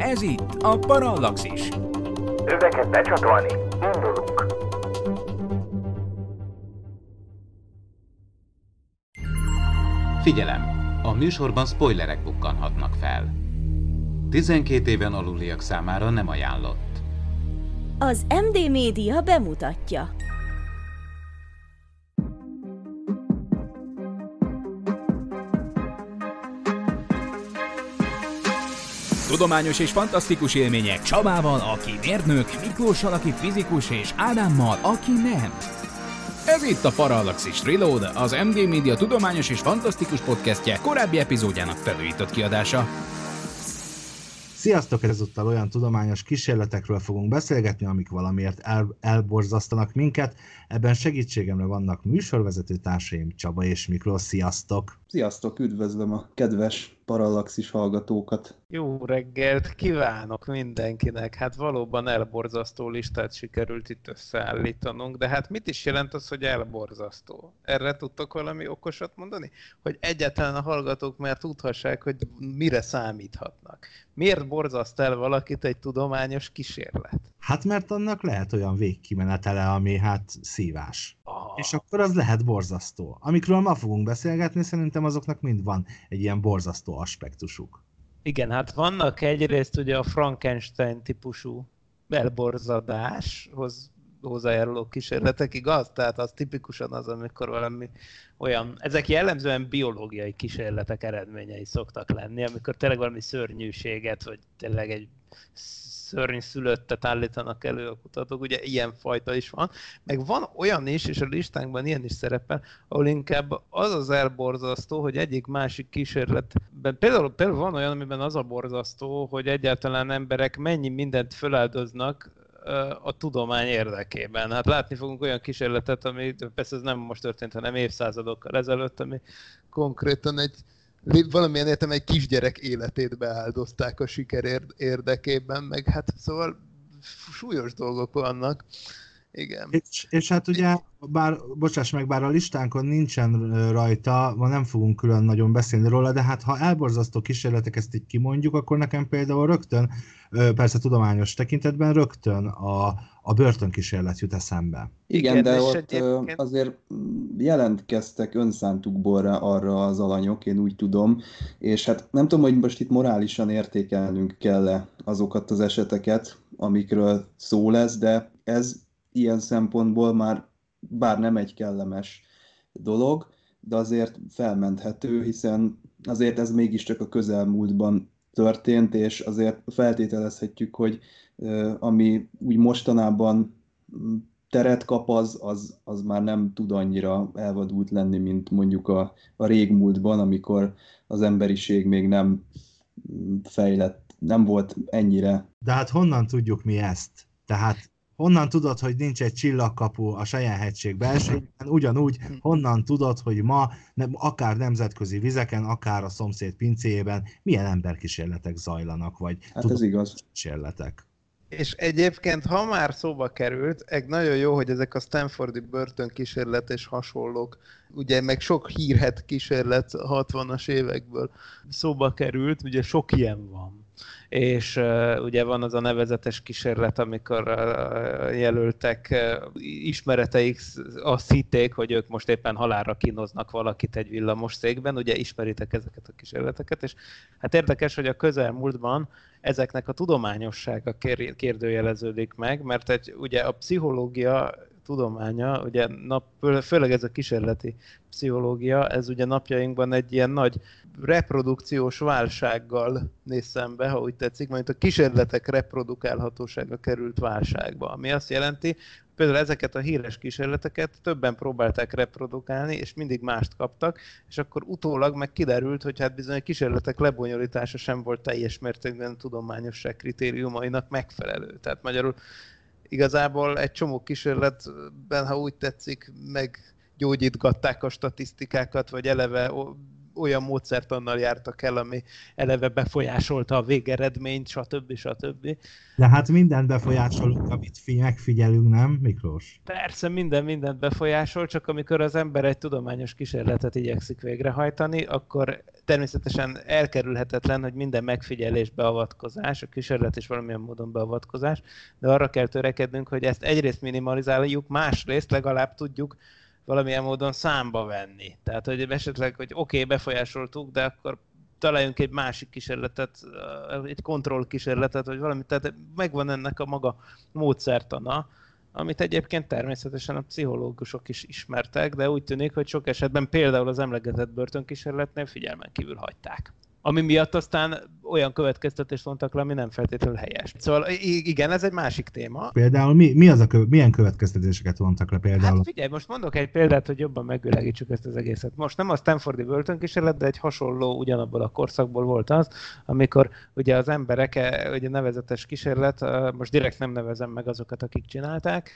Ez itt a Parallaxis. Öveket becsatolni, indulunk. Figyelem! A műsorban spoilerek bukkanhatnak fel. 12 éven aluliak számára nem ajánlott. Az MD Média bemutatja. Tudományos és fantasztikus élmények Csabával, aki mérnök, Miklóssal, aki fizikus, és Ádámmal, aki nem. Ez itt a Parallaxis Reload, az MG Media tudományos és fantasztikus podcastje korábbi epizódjának felújított kiadása. Sziasztok! Ezúttal olyan tudományos kísérletekről fogunk beszélgetni, amik valamiért el, elborzasztanak minket. Ebben segítségemre vannak műsorvezető társaim Csaba és Miklós. Sziasztok! Sziasztok! Üdvözlöm a kedves Parallaxis hallgatókat! Jó reggelt kívánok mindenkinek! Hát valóban elborzasztó listát sikerült itt összeállítanunk, de hát mit is jelent az, hogy elborzasztó? Erre tudtok valami okosat mondani? Hogy egyáltalán a hallgatók már tudhassák, hogy mire számíthatnak. Miért borzaszt el valakit egy tudományos kísérlet? Hát mert annak lehet olyan végkimenetele, ami hát szívás. Ah. És akkor az lehet borzasztó. Amikről ma fogunk beszélgetni, szerintem azoknak mind van egy ilyen borzasztó aspektusuk. Igen, hát vannak egyrészt ugye a Frankenstein típusú elborzadáshoz hozzájáruló kísérletek, igaz? Tehát az tipikusan az, amikor valami olyan, ezek jellemzően biológiai kísérletek eredményei szoktak lenni, amikor tényleg valami szörnyűséget, vagy tényleg egy szörny szülöttet állítanak elő a kutatók, ugye ilyen fajta is van, meg van olyan is, és a listánkban ilyen is szerepel, ahol inkább az az elborzasztó, hogy egyik másik kísérletben, például, például van olyan, amiben az a borzasztó, hogy egyáltalán emberek mennyi mindent föláldoznak a tudomány érdekében. Hát látni fogunk olyan kísérletet, ami persze ez nem most történt, hanem évszázadokkal ezelőtt, ami konkrétan egy valamilyen értem egy kisgyerek életét beáldozták a siker érdekében, meg hát szóval súlyos dolgok vannak. Igen. És, és hát ugye, bár, bocsáss meg, bár a listánkon nincsen rajta, ma nem fogunk külön nagyon beszélni róla, de hát ha elborzasztó kísérletek ezt így kimondjuk, akkor nekem például rögtön, persze tudományos tekintetben rögtön a, a börtönkísérlet jut eszembe. Igen, Igen de ott egyébként... azért jelentkeztek önszántukból arra az alanyok, én úgy tudom, és hát nem tudom, hogy most itt morálisan értékelnünk kell-e azokat az eseteket, amikről szó lesz, de ez ilyen szempontból már bár nem egy kellemes dolog, de azért felmenthető, hiszen azért ez mégiscsak a közelmúltban történt, és azért feltételezhetjük, hogy ami úgy mostanában teret kap, az, az, az már nem tud annyira elvadult lenni, mint mondjuk a, a régmúltban, amikor az emberiség még nem fejlett, nem volt ennyire. De hát honnan tudjuk mi ezt? Tehát honnan tudod, hogy nincs egy csillagkapu a saját hegység belsejében, ugyanúgy honnan tudod, hogy ma nem, akár nemzetközi vizeken, akár a szomszéd pincéjében milyen emberkísérletek zajlanak, vagy hát ez igaz. kísérletek. És egyébként, ha már szóba került, egy nagyon jó, hogy ezek a Stanfordi börtönkísérlet és hasonlók, ugye meg sok hírhet kísérlet 60-as évekből szóba került, ugye sok ilyen van és uh, ugye van az a nevezetes kísérlet, amikor uh, jelöltek ismereteik azt hitték, hogy ők most éppen halálra kínoznak valakit egy villamos székben, ugye ismeritek ezeket a kísérleteket, és hát érdekes, hogy a közelmúltban ezeknek a tudományossága kérdőjeleződik meg, mert egy, ugye a pszichológia tudománya, ugye nap, főleg ez a kísérleti pszichológia, ez ugye napjainkban egy ilyen nagy reprodukciós válsággal néz szembe, ha úgy tetszik, majd a kísérletek reprodukálhatósága került válságba, ami azt jelenti, például ezeket a híres kísérleteket többen próbálták reprodukálni, és mindig mást kaptak, és akkor utólag meg kiderült, hogy hát bizony a kísérletek lebonyolítása sem volt teljes mértékben tudományosság kritériumainak megfelelő. Tehát magyarul igazából egy csomó kísérletben, ha úgy tetszik, meg gyógyítgatták a statisztikákat, vagy eleve olyan módszertannal jártak el, ami eleve befolyásolta a végeredményt, stb. stb. De hát mindent befolyásolunk, amit megfigyelünk, nem, Miklós? Persze, minden mindent befolyásol, csak amikor az ember egy tudományos kísérletet igyekszik végrehajtani, akkor természetesen elkerülhetetlen, hogy minden megfigyelés beavatkozás, a kísérlet is valamilyen módon beavatkozás, de arra kell törekednünk, hogy ezt egyrészt minimalizáljuk, másrészt legalább tudjuk valamilyen módon számba venni. Tehát, hogy esetleg, hogy oké, okay, befolyásoltuk, de akkor találjunk egy másik kísérletet, egy kontroll kísérletet, vagy valamit, tehát megvan ennek a maga módszertana, amit egyébként természetesen a pszichológusok is ismertek, de úgy tűnik, hogy sok esetben például az emlegetett börtönkísérletnél figyelmen kívül hagyták ami miatt aztán olyan következtetést vontak le, ami nem feltétlenül helyes. Szóval igen, ez egy másik téma. Például mi, mi az a kö, milyen következtetéseket vontak le például? Hát figyelj, most mondok egy példát, hogy jobban megvilágítsuk ezt az egészet. Most nem a Stanfordi börtönkísérlet, de egy hasonló ugyanabból a korszakból volt az, amikor ugye az emberek, e, ugye nevezetes kísérlet, most direkt nem nevezem meg azokat, akik csinálták,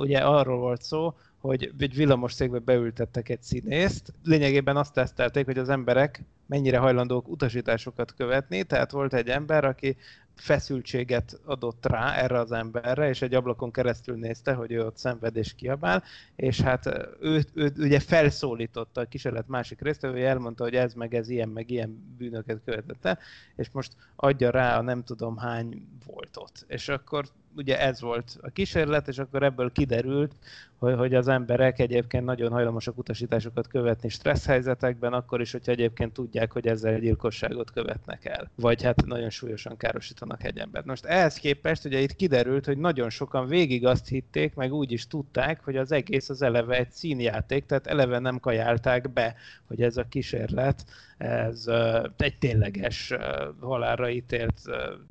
ugye arról volt szó, hogy egy villamos székbe beültettek egy színészt. Lényegében azt tesztelték, hogy az emberek mennyire hajlandók utasításokat követni, tehát volt egy ember, aki feszültséget adott rá erre az emberre, és egy ablakon keresztül nézte, hogy ő ott szenved és kiabál, és hát ő, ő ugye felszólította a kísérlet másik hogy elmondta, hogy ez meg ez ilyen meg ilyen bűnöket követett el, és most adja rá a nem tudom hány voltot. És akkor ugye ez volt a kísérlet, és akkor ebből kiderült, hogy, hogy az emberek egyébként nagyon hajlamosak utasításokat követni stressz helyzetekben, akkor is, hogyha egyébként tudják, hogy ezzel gyilkosságot követnek el. Vagy hát nagyon súlyosan károsítanak egy embert. Most ehhez képest ugye itt kiderült, hogy nagyon sokan végig azt hitték, meg úgy is tudták, hogy az egész az eleve egy színjáték, tehát eleve nem kajálták be, hogy ez a kísérlet ez egy tényleges halálra ítélt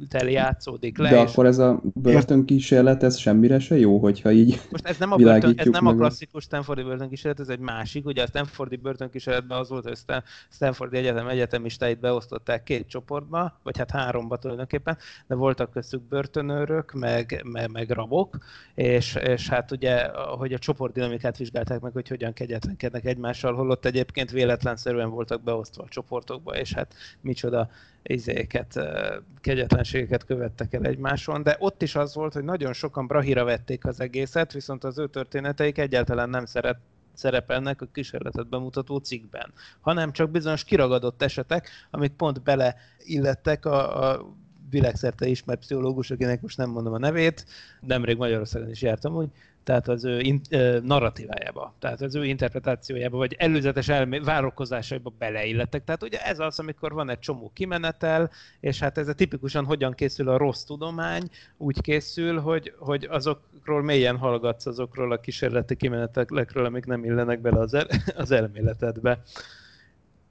tel játszódik le. De és... akkor ez a börtönkísérlet, ez semmire se jó, hogyha így Most ez nem a, börtön, ez nem a klasszikus Stanfordi börtönkísérlet, ez egy másik. Ugye a Stanfordi börtönkísérletben az volt, hogy a Stanfordi Egyetem egyetemistáit beosztották két csoportba, vagy hát háromba tulajdonképpen, de voltak köztük börtönőrök, meg, meg, meg rabok, és, és hát ugye, hogy a csoportdinamikát vizsgálták meg, hogy hogyan kegyetlenkednek egymással, holott egyébként véletlenszerűen voltak beosztva csoportokba, és hát micsoda izéket, kegyetlenségeket követtek el egymáson, de ott is az volt, hogy nagyon sokan brahira vették az egészet, viszont az ő történeteik egyáltalán nem szeret, szerepelnek a kísérletet bemutató cikkben, hanem csak bizonyos kiragadott esetek, amik pont beleillettek a, a világszerte ismert pszichológus, akinek most nem mondom a nevét, nemrég Magyarországon is jártam úgy, tehát az ő in, narratívájába, tehát az ő interpretációjába, vagy előzetes elmé- várokozásaiba beleillettek. Tehát ugye ez az, amikor van egy csomó kimenetel, és hát ez a tipikusan hogyan készül a rossz tudomány, úgy készül, hogy, hogy azokról mélyen hallgatsz azokról a kísérleti kimenetelekről, amik nem illenek bele az, el, az elméletedbe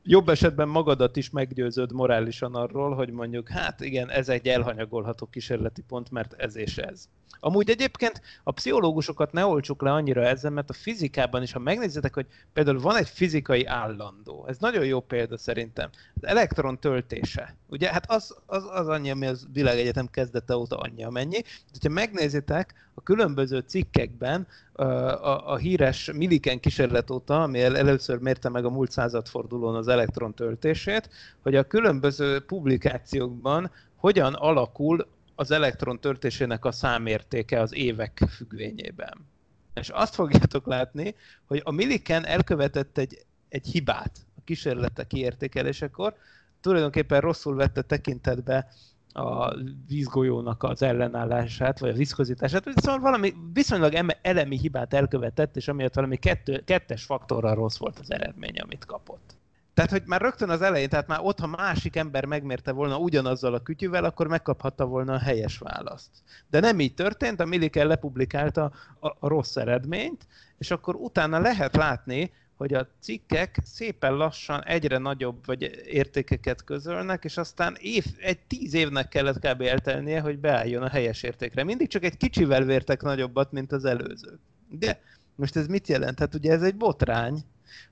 jobb esetben magadat is meggyőződ morálisan arról, hogy mondjuk, hát igen, ez egy elhanyagolható kísérleti pont, mert ez és ez. Amúgy egyébként a pszichológusokat ne olcsuk le annyira ezzel, mert a fizikában is, ha megnézitek, hogy például van egy fizikai állandó, ez nagyon jó példa szerintem, az elektron töltése. Ugye, hát az, az, az annyi, ami az világegyetem kezdete óta annyi, amennyi. De ha megnézitek a különböző cikkekben, a, a, a híres Milliken kísérlet óta, ami először mérte meg a múlt századfordulón az elektron töltését, hogy a különböző publikációkban hogyan alakul az elektron töltésének a számértéke az évek függvényében. És azt fogjátok látni, hogy a Milliken elkövetett egy, egy hibát a kísérlete kiértékelésekor, tulajdonképpen rosszul vette tekintetbe a vízgolyónak az ellenállását, vagy a viszkozitását, szóval valami viszonylag elemi hibát elkövetett, és amiatt valami kettő, kettes faktorral rossz volt az eredmény, amit kapott. Tehát, hogy már rögtön az elején, tehát már ott, ha másik ember megmérte volna ugyanazzal a kütyüvel, akkor megkaphatta volna a helyes választ. De nem így történt, a Milliken lepublikálta a, a rossz eredményt, és akkor utána lehet látni, hogy a cikkek szépen lassan egyre nagyobb vagy értékeket közölnek, és aztán év, egy tíz évnek kellett kb. eltelnie, hogy beálljon a helyes értékre. Mindig csak egy kicsivel vértek nagyobbat, mint az előző. De most ez mit jelent? Hát ugye ez egy botrány,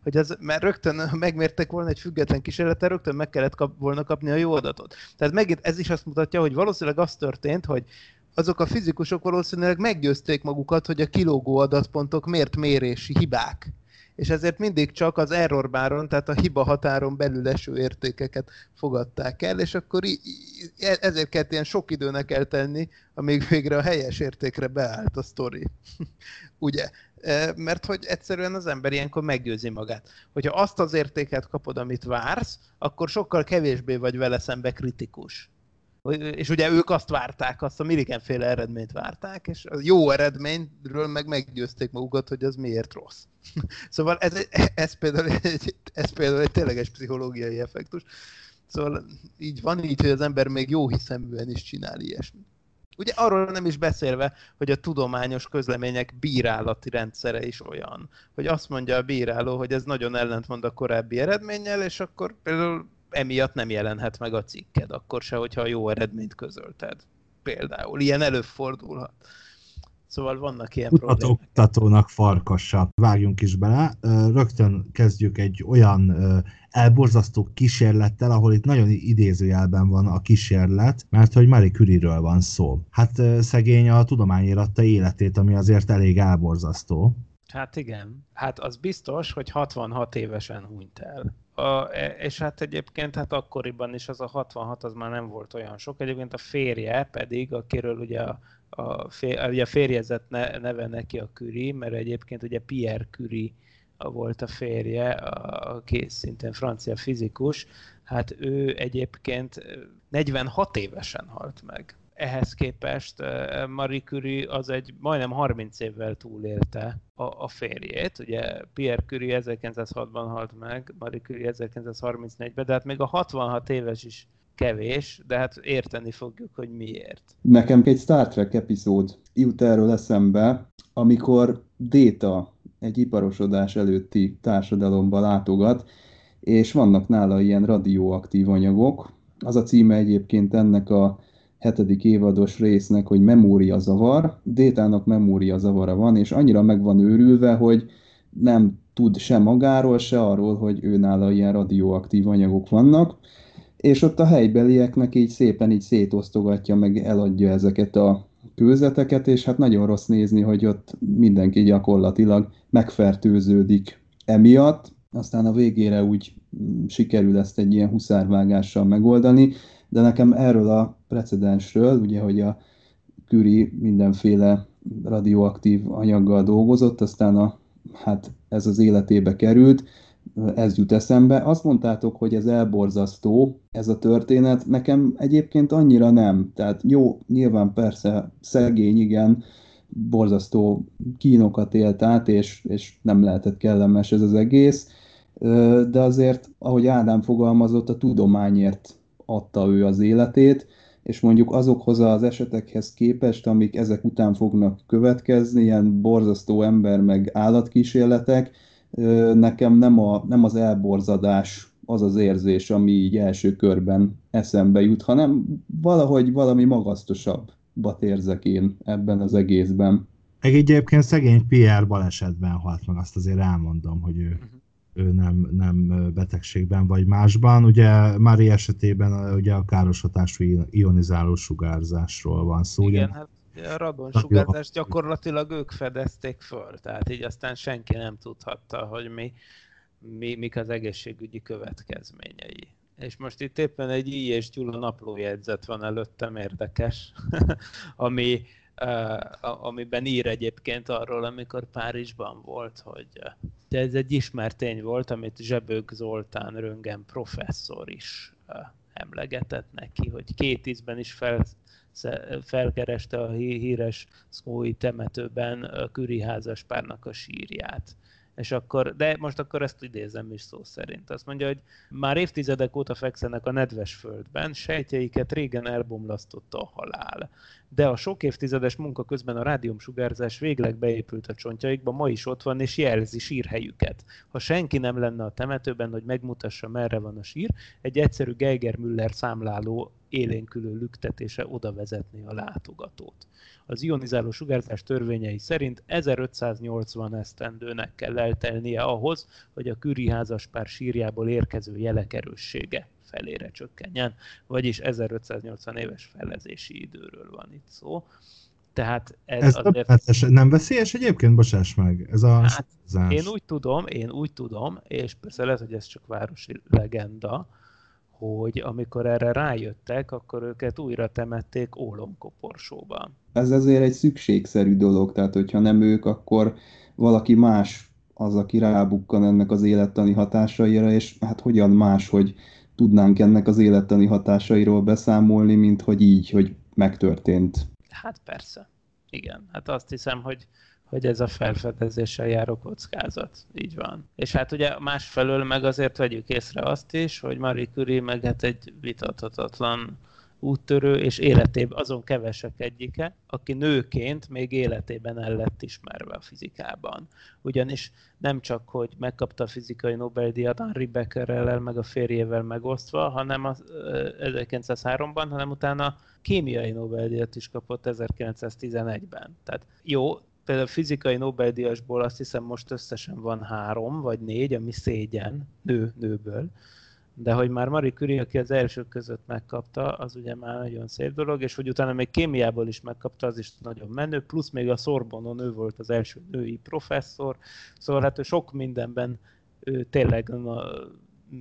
hogy az, mert rögtön megmértek volna egy független kísérletet, rögtön meg kellett kap, volna kapni a jó adatot. Tehát megint ez is azt mutatja, hogy valószínűleg az történt, hogy azok a fizikusok valószínűleg meggyőzték magukat, hogy a kilógó adatpontok miért mérési hibák és ezért mindig csak az error báron, tehát a hiba határon belül eső értékeket fogadták el, és akkor e, ezért kellett ilyen sok időnek eltenni, amíg végre a helyes értékre beállt a sztori. Ugye? Mert hogy egyszerűen az ember ilyenkor meggyőzi magát. Hogyha azt az értéket kapod, amit vársz, akkor sokkal kevésbé vagy vele szembe kritikus. És ugye ők azt várták, azt a Milliken-féle eredményt várták, és a jó eredményről meg meggyőzték magukat, hogy az miért rossz. szóval ez, ez, például egy, ez például egy tényleges pszichológiai effektus. Szóval így van így, hogy az ember még jó hiszeműen is csinál ilyesmit. Ugye arról nem is beszélve, hogy a tudományos közlemények bírálati rendszere is olyan, hogy azt mondja a bíráló, hogy ez nagyon ellentmond a korábbi eredménnyel, és akkor például emiatt nem jelenhet meg a cikked, akkor se, hogyha jó eredményt közölted. Például. Ilyen előfordulhat. Szóval vannak ilyen Kutató, problémák. Kutatónak farkassa. Vágjunk is bele. Rögtön kezdjük egy olyan elborzasztó kísérlettel, ahol itt nagyon idézőjelben van a kísérlet, mert hogy Marie Curie-ről van szó. Hát szegény a tudomány ératta életét, ami azért elég elborzasztó. Hát igen. Hát az biztos, hogy 66 évesen hunyt el. A, e, és hát egyébként hát akkoriban is az a 66 az már nem volt olyan sok. Egyébként a férje pedig, akiről ugye a, a, fér, ugye a férjezett ne, neve neki a Curie, mert egyébként ugye Pierre Curie volt a férje, aki szintén francia fizikus, hát ő egyébként 46 évesen halt meg ehhez képest Marie Curie az egy majdnem 30 évvel túlélte a, a férjét. Ugye Pierre Curie 1906-ban halt meg, Marie Curie 1934-ben, de hát még a 66 éves is kevés, de hát érteni fogjuk, hogy miért. Nekem egy Star Trek epizód jut erről eszembe, amikor Déta egy iparosodás előtti társadalomba látogat, és vannak nála ilyen radioaktív anyagok. Az a címe egyébként ennek a hetedik évados résznek, hogy memória zavar. Détának memória zavara van, és annyira meg van őrülve, hogy nem tud se magáról, se arról, hogy ő nála ilyen radioaktív anyagok vannak, és ott a helybelieknek így szépen így szétosztogatja, meg eladja ezeket a kőzeteket, és hát nagyon rossz nézni, hogy ott mindenki gyakorlatilag megfertőződik emiatt, aztán a végére úgy sikerül ezt egy ilyen huszárvágással megoldani, de nekem erről a precedensről, ugye, hogy a Curie mindenféle radioaktív anyaggal dolgozott, aztán a, hát ez az életébe került, ez jut eszembe. Azt mondtátok, hogy ez elborzasztó, ez a történet. Nekem egyébként annyira nem. Tehát jó, nyilván persze szegény, igen, borzasztó kínokat élt át, és, és nem lehetett kellemes ez az egész, de azért, ahogy Ádám fogalmazott, a tudományért adta ő az életét, és mondjuk azokhoz az esetekhez képest, amik ezek után fognak következni, ilyen borzasztó ember meg állatkísérletek, nekem nem, a, nem az elborzadás az az érzés, ami így első körben eszembe jut, hanem valahogy valami magasztosabbat érzek én ebben az egészben. Egy egyébként szegény Pierre balesetben halt meg, azt azért elmondom, hogy ő, uh-huh ő nem, nem betegségben vagy másban. Ugye Mari esetében ugye a káros hatású ionizáló sugárzásról van szó. Igen, ugye? hát a radon sugárzás gyakorlatilag ők fedezték föl, tehát így aztán senki nem tudhatta, hogy mi, mi, mik az egészségügyi következményei. És most itt éppen egy I. és Gyula naplójegyzet van előttem, érdekes, ami, amiben ír egyébként arról, amikor Párizsban volt, hogy de ez egy ismert tény volt, amit Zsebők Zoltán Röngen professzor is emlegetett neki, hogy két ízben is fel, felkereste a híres szkói temetőben Küri házaspárnak a sírját. És akkor, de most akkor ezt idézem is szó szerint. Azt mondja, hogy már évtizedek óta fekszenek a nedves földben, sejtjeiket régen elbomlasztotta a halál. De a sok évtizedes munka közben a rádiumsugárzás végleg beépült a csontjaikba, ma is ott van és jelzi sírhelyüket. Ha senki nem lenne a temetőben, hogy megmutassa merre van a sír, egy egyszerű Geiger Müller számláló élénkülő lüktetése oda vezetné a látogatót. Az ionizáló sugárzás törvényei szerint 1580 esztendőnek kell eltelnie ahhoz, hogy a Küri házaspár sírjából érkező jelek erőssége felére csökkenjen, vagyis 1580 éves felezési időről van itt szó. Tehát ez, ez azért... nem veszélyes egyébként, bocsáss meg, ez a hát, Én úgy tudom, én úgy tudom, és persze lehet, hogy ez csak városi legenda, hogy amikor erre rájöttek, akkor őket újra temették ólomkoporsóban. Ez ezért egy szükségszerű dolog, tehát hogyha nem ők, akkor valaki más az, aki rábukkan ennek az élettani hatásaira, és hát hogyan más, hogy tudnánk ennek az élettani hatásairól beszámolni, mint hogy így, hogy megtörtént. Hát persze. Igen. Hát azt hiszem, hogy, hogy ez a felfedezéssel járó kockázat. Így van. És hát ugye másfelől meg azért vegyük észre azt is, hogy Marie Curie meg hát egy vitathatatlan úttörő, és életében azon kevesek egyike, aki nőként még életében el lett ismerve a fizikában. Ugyanis nem csak, hogy megkapta a fizikai Nobel-díjat Henri Becquerrel, meg a férjével megosztva, hanem az, 1903-ban, hanem utána kémiai Nobel-díjat is kapott 1911-ben. Tehát jó, például fizikai Nobel-díjasból azt hiszem most összesen van három vagy négy, ami szégyen nő, nőből. De hogy már Marie Curie, aki az elsők között megkapta, az ugye már nagyon szép dolog, és hogy utána még kémiából is megkapta, az is nagyon menő, plusz még a Sorbonon ő volt az első női professzor, szóval hát sok mindenben ő tényleg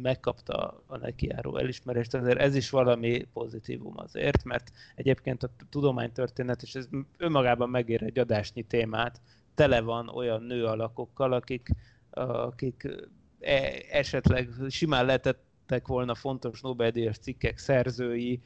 megkapta a nekiáró elismerést, azért ez is valami pozitívum azért, mert egyébként a tudománytörténet, és ez önmagában megér egy adásnyi témát, tele van olyan nő alakokkal, akik, akik e, esetleg simán lehetett lettek volna fontos Nobel-díjas cikkek szerzői,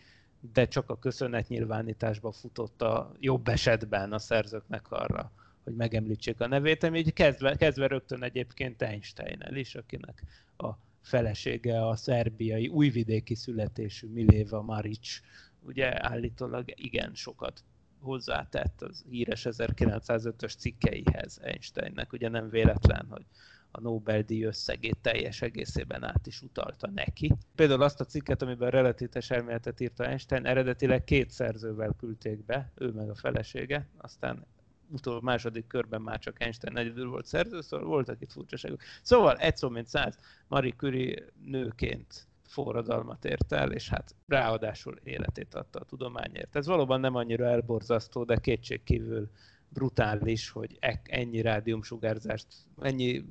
de csak a köszönetnyilvánításba futott a jobb esetben a szerzőknek arra, hogy megemlítsék a nevét, ami így kezdve, kezdve rögtön egyébként einstein is, akinek a felesége a szerbiai újvidéki születésű Miléva Maric, ugye állítólag igen sokat hozzátett az híres 1905-ös cikkeihez Einsteinnek, ugye nem véletlen, hogy a Nobel-díj összegét teljes egészében át is utalta neki. Például azt a cikket, amiben a relativitas elméletet írta Einstein, eredetileg két szerzővel küldték be, ő meg a felesége, aztán utol második körben már csak Einstein egyedül volt szerző, szóval voltak itt furcsaságok. Szóval egy szó mint száz, Marie Curie nőként forradalmat ért el, és hát ráadásul életét adta a tudományért. Ez valóban nem annyira elborzasztó, de kétségkívül brutális, hogy ennyi rádiumsugárzást, ennyi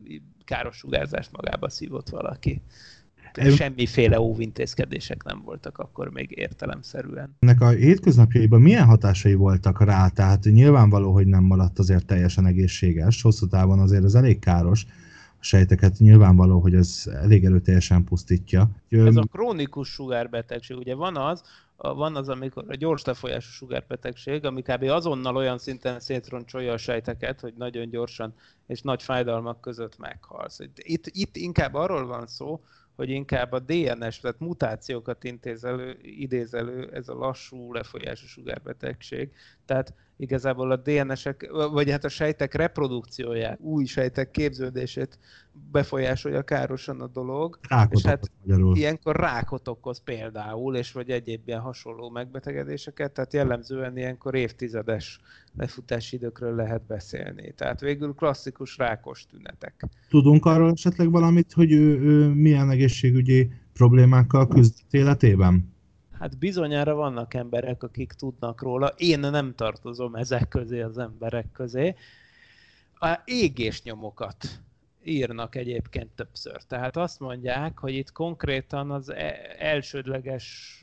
káros sugárzást magába szívott valaki. Semmiféle óvintézkedések nem voltak akkor még értelemszerűen. Ennek a hétköznapjaiban milyen hatásai voltak rá? Tehát nyilvánvaló, hogy nem maradt azért teljesen egészséges, hosszú távon azért ez elég káros, a sejteket nyilvánvaló, hogy ez elég erőteljesen pusztítja. Ez a krónikus sugárbetegség, ugye van az, van az, amikor a gyors lefolyású sugárbetegség, ami kb. azonnal olyan szinten szétroncsolja a sejteket, hogy nagyon gyorsan és nagy fájdalmak között meghalsz. Itt, itt inkább arról van szó, hogy inkább a DNS, tehát mutációkat intéz elő, idéz elő ez a lassú lefolyású sugárbetegség. Tehát igazából a DNS-ek, vagy hát a sejtek reprodukcióját, új sejtek képződését befolyásolja károsan a dolog. Rákot és hát magyarul. ilyenkor rákot okoz például, és vagy egyéb ilyen hasonló megbetegedéseket, tehát jellemzően ilyenkor évtizedes lefutási időkről lehet beszélni. Tehát végül klasszikus rákos tünetek. Tudunk arról esetleg valamit, hogy ő, ő milyen egészségügyi problémákkal küzd életében? Hát bizonyára vannak emberek, akik tudnak róla. Én nem tartozom ezek közé az emberek közé. A égésnyomokat írnak egyébként többször. Tehát azt mondják, hogy itt konkrétan az e- elsődleges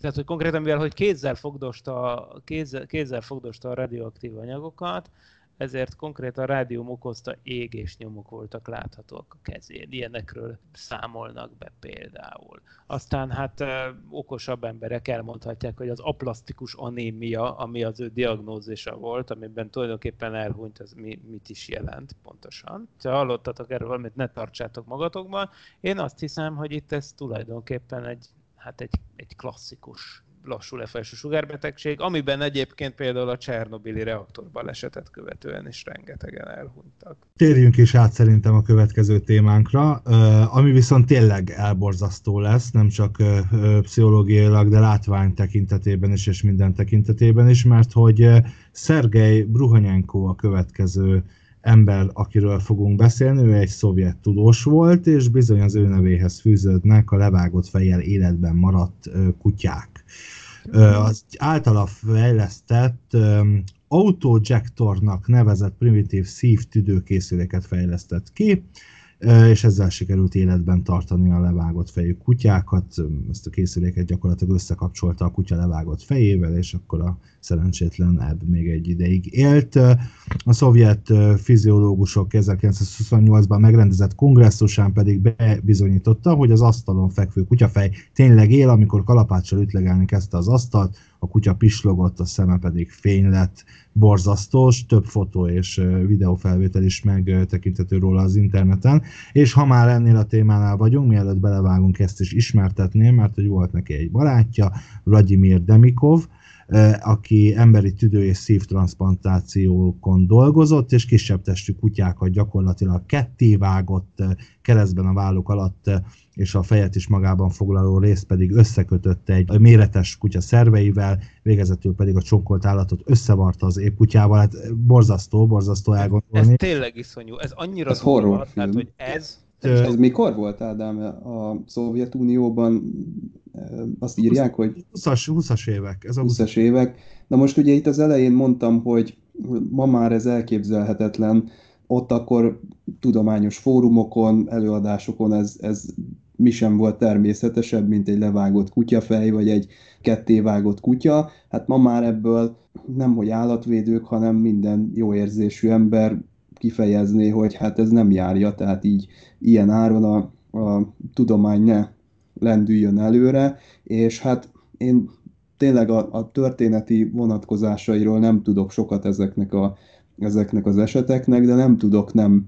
tehát, hogy konkrétan mivel, hogy kézzel fogdosta, kézzel, kézzel fogdosta a radioaktív anyagokat, ezért konkrétan rádium okozta égés nyomok voltak láthatóak a kezén. Ilyenekről számolnak be például. Aztán hát okosabb emberek elmondhatják, hogy az aplasztikus anémia, ami az ő diagnózisa volt, amiben tulajdonképpen elhunyt, ez mi, mit is jelent pontosan. Ha hallottatok erről valamit, ne tartsátok magatokban. Én azt hiszem, hogy itt ez tulajdonképpen egy, hát egy, egy klasszikus lassú lefolyású sugárbetegség, amiben egyébként például a Csernobili reaktorbalesetet követően is rengetegen elhunytak. Térjünk is át szerintem a következő témánkra, ami viszont tényleg elborzasztó lesz, nem csak pszichológiailag, de látvány tekintetében is, és minden tekintetében is, mert hogy Szergej Bruhanyenko a következő ember, akiről fogunk beszélni, ő egy szovjet tudós volt, és bizony az ő nevéhez fűződnek a levágott fejjel életben maradt kutyák. Az általa fejlesztett Autojectornak nevezett primitív szív tüdőkészüléket fejlesztett ki, és ezzel sikerült életben tartani a levágott fejű kutyákat. Ezt a készüléket gyakorlatilag összekapcsolta a kutya levágott fejével, és akkor a szerencsétlen ebb még egy ideig élt. A szovjet fiziológusok 1928-ban megrendezett kongresszusán pedig bebizonyította, hogy az asztalon fekvő kutyafej tényleg él, amikor kalapáccsal ütlegelni kezdte az asztalt, a kutya pislogott, a szeme pedig fény lett, borzasztós, több fotó és videófelvétel is megtekintető róla az interneten, és ha már ennél a témánál vagyunk, mielőtt belevágunk ezt is ismertetném, mert hogy volt neki egy barátja, Vladimir Demikov, aki emberi tüdő- és szívtransplantációkon dolgozott, és kisebb testű kutyákat gyakorlatilag kettévágott keresztben a válluk alatt, és a fejet is magában foglaló részt pedig összekötötte egy méretes kutya szerveivel, végezetül pedig a csokkolt állatot összevarta az épp kutyával. Hát borzasztó, borzasztó elgondolni. Ez tényleg iszonyú. Ez annyira ez horror tehát, hogy ez ez, ez mikor volt, Ádám, a Szovjetunióban? Azt írják, hogy... 20-as, 20-as évek. Ez a 20-as évek. Na most ugye itt az elején mondtam, hogy ma már ez elképzelhetetlen, ott akkor tudományos fórumokon, előadásokon ez, ez mi sem volt természetesebb, mint egy levágott kutyafej, vagy egy kettévágott kutya. Hát ma már ebből nem hogy állatvédők, hanem minden jó érzésű ember kifejezné, hogy hát ez nem járja, tehát így ilyen áron a, a tudomány ne lendüljön előre, és hát én tényleg a, a történeti vonatkozásairól nem tudok sokat ezeknek, a, ezeknek az eseteknek, de nem tudok nem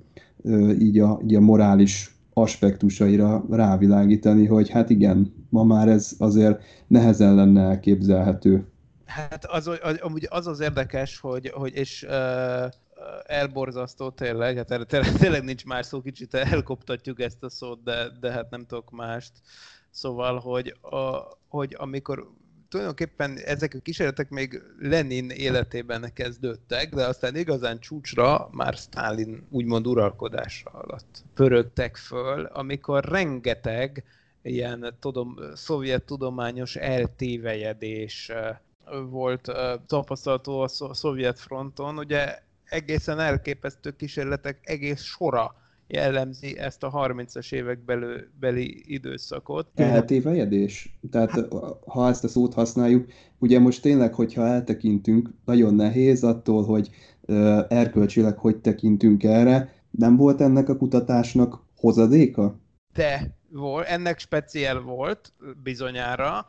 így a, így a morális aspektusaira rávilágítani, hogy hát igen, ma már ez azért nehezen lenne elképzelhető. Hát az, az, az az érdekes, hogy, hogy és uh, elborzasztó tényleg, hát tényleg, tényleg nincs más szó, kicsit elkoptatjuk ezt a szót, de, de hát nem tudok mást. Szóval, hogy, a, hogy amikor tulajdonképpen ezek a kísérletek még Lenin életében kezdődtek, de aztán igazán csúcsra már Stalin úgymond uralkodása alatt pörögtek föl, amikor rengeteg ilyen tudom, szovjet tudományos eltévejedés volt tapasztalható a szovjet fronton. Ugye egészen elképesztő kísérletek egész sora jellemzi ezt a 30-as évek belő, beli időszakot. Eltévejedés? Tehát ha ezt a szót használjuk, ugye most tényleg, hogyha eltekintünk, nagyon nehéz attól, hogy erkölcsileg hogy tekintünk erre, nem volt ennek a kutatásnak hozadéka? De volt, ennek speciál volt bizonyára,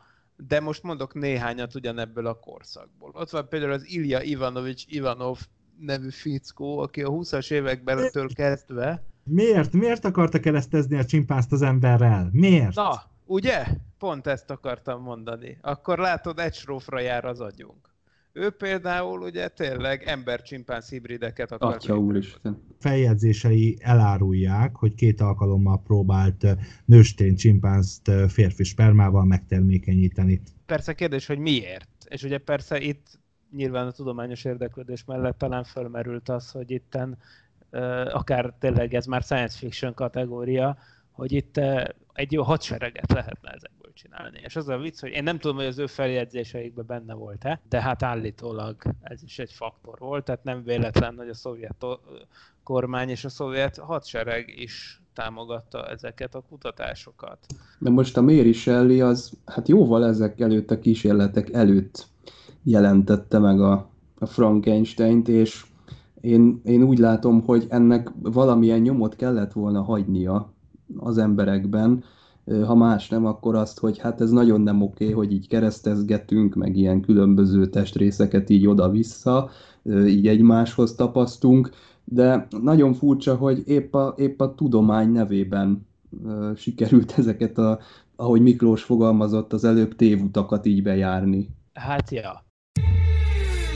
de most mondok néhányat ugyanebből a korszakból. Ott van például az Ilya Ivanovics Ivanov nevű fickó, aki a 20-as években kezdve... Miért? Miért akarta keresztezni a csimpánzt az emberrel? Miért? Na, ugye? Pont ezt akartam mondani. Akkor látod, egy srófra jár az agyunk. Ő például ugye tényleg ember-csimpánz hibrideket akar. Atya úristen. Feljegyzései elárulják, hogy két alkalommal próbált nőstény csimpánzt férfi spermával megtermékenyíteni. Persze kérdés, hogy miért? És ugye persze itt nyilván a tudományos érdeklődés mellett talán fölmerült az, hogy itten akár tényleg ez már science fiction kategória, hogy itt egy jó hadsereget lehetne ezekből csinálni. És az a vicc, hogy én nem tudom, hogy az ő feljegyzéseikben benne volt-e, de hát állítólag ez is egy faktor volt, tehát nem véletlen, hogy a szovjet kormány és a szovjet hadsereg is támogatta ezeket a kutatásokat. De most a Mary Shelley az, hát jóval ezek előtt a kísérletek előtt jelentette meg a, a Frankenstein-t, és én, én úgy látom, hogy ennek valamilyen nyomot kellett volna hagynia az emberekben, ha más nem, akkor azt, hogy hát ez nagyon nem oké, hogy így keresztezgetünk, meg ilyen különböző testrészeket így oda-vissza, így egymáshoz tapasztunk, de nagyon furcsa, hogy épp a, épp a tudomány nevében sikerült ezeket a, ahogy Miklós fogalmazott, az előbb tévutakat így bejárni. Hát ja,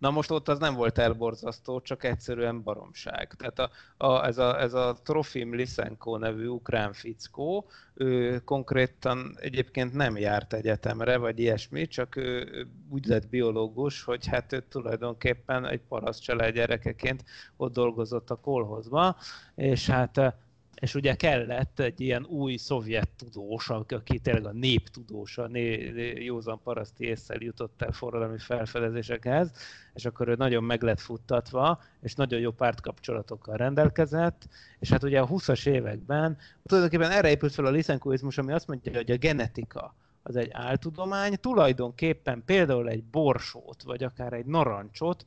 Na most ott az nem volt elborzasztó, csak egyszerűen baromság. Tehát a, a, ez, a, ez a Trofim Lisenko nevű ukrán fickó, ő konkrétan egyébként nem járt egyetemre, vagy ilyesmi, csak ő úgy lett biológus, hogy hát ő tulajdonképpen egy paraszt család gyerekeként ott dolgozott a kolhozba, és hát és ugye kellett egy ilyen új szovjet tudós, aki tényleg a néptudós, a né, józan paraszti észsel jutott el forradalmi felfedezésekhez, és akkor ő nagyon meg lett futtatva, és nagyon jó pártkapcsolatokkal rendelkezett, és hát ugye a 20-as években tulajdonképpen erre épült fel a liszenkoizmus, ami azt mondja, hogy a genetika az egy áltudomány, tulajdonképpen például egy borsót, vagy akár egy narancsot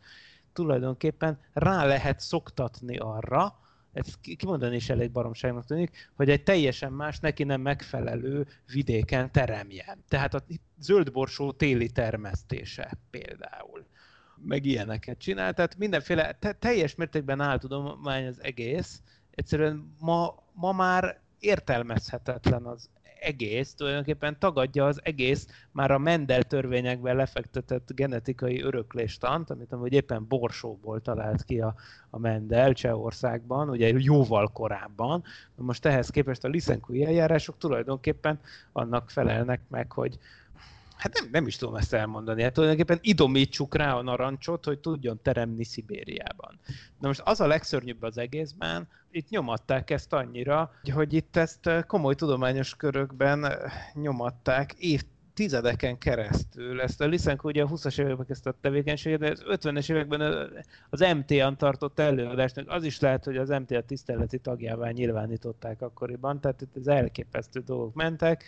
tulajdonképpen rá lehet szoktatni arra, ez kimondani is elég baromságnak tűnik, hogy egy teljesen más, neki nem megfelelő vidéken teremjen. Tehát a zöldborsó téli termesztése például. Meg ilyeneket csinál, tehát mindenféle, te, teljes mértékben áltudomány az egész, egyszerűen ma, ma már értelmezhetetlen az egész, tulajdonképpen tagadja az egész már a Mendel törvényekben lefektetett genetikai örökléstant, amit amúgy éppen Borsóból talált ki a, a Mendel Csehországban, ugye jóval korábban. Most ehhez képest a Lisenkui eljárások tulajdonképpen annak felelnek meg, hogy, hát nem, nem is tudom ezt elmondani, hát tulajdonképpen idomítsuk rá a narancsot, hogy tudjon teremni Szibériában. Na most az a legszörnyűbb az egészben, itt nyomatták ezt annyira, hogy itt ezt komoly tudományos körökben nyomatták év, tizedeken keresztül. Ezt a Lisenko ugye a 20-as években kezdte a tevékenységet, de az 50-es években az MTA-n tartott előadásnak, az is lehet, hogy az MTA tiszteleti tagjává nyilvánították akkoriban, tehát itt az elképesztő dolgok mentek,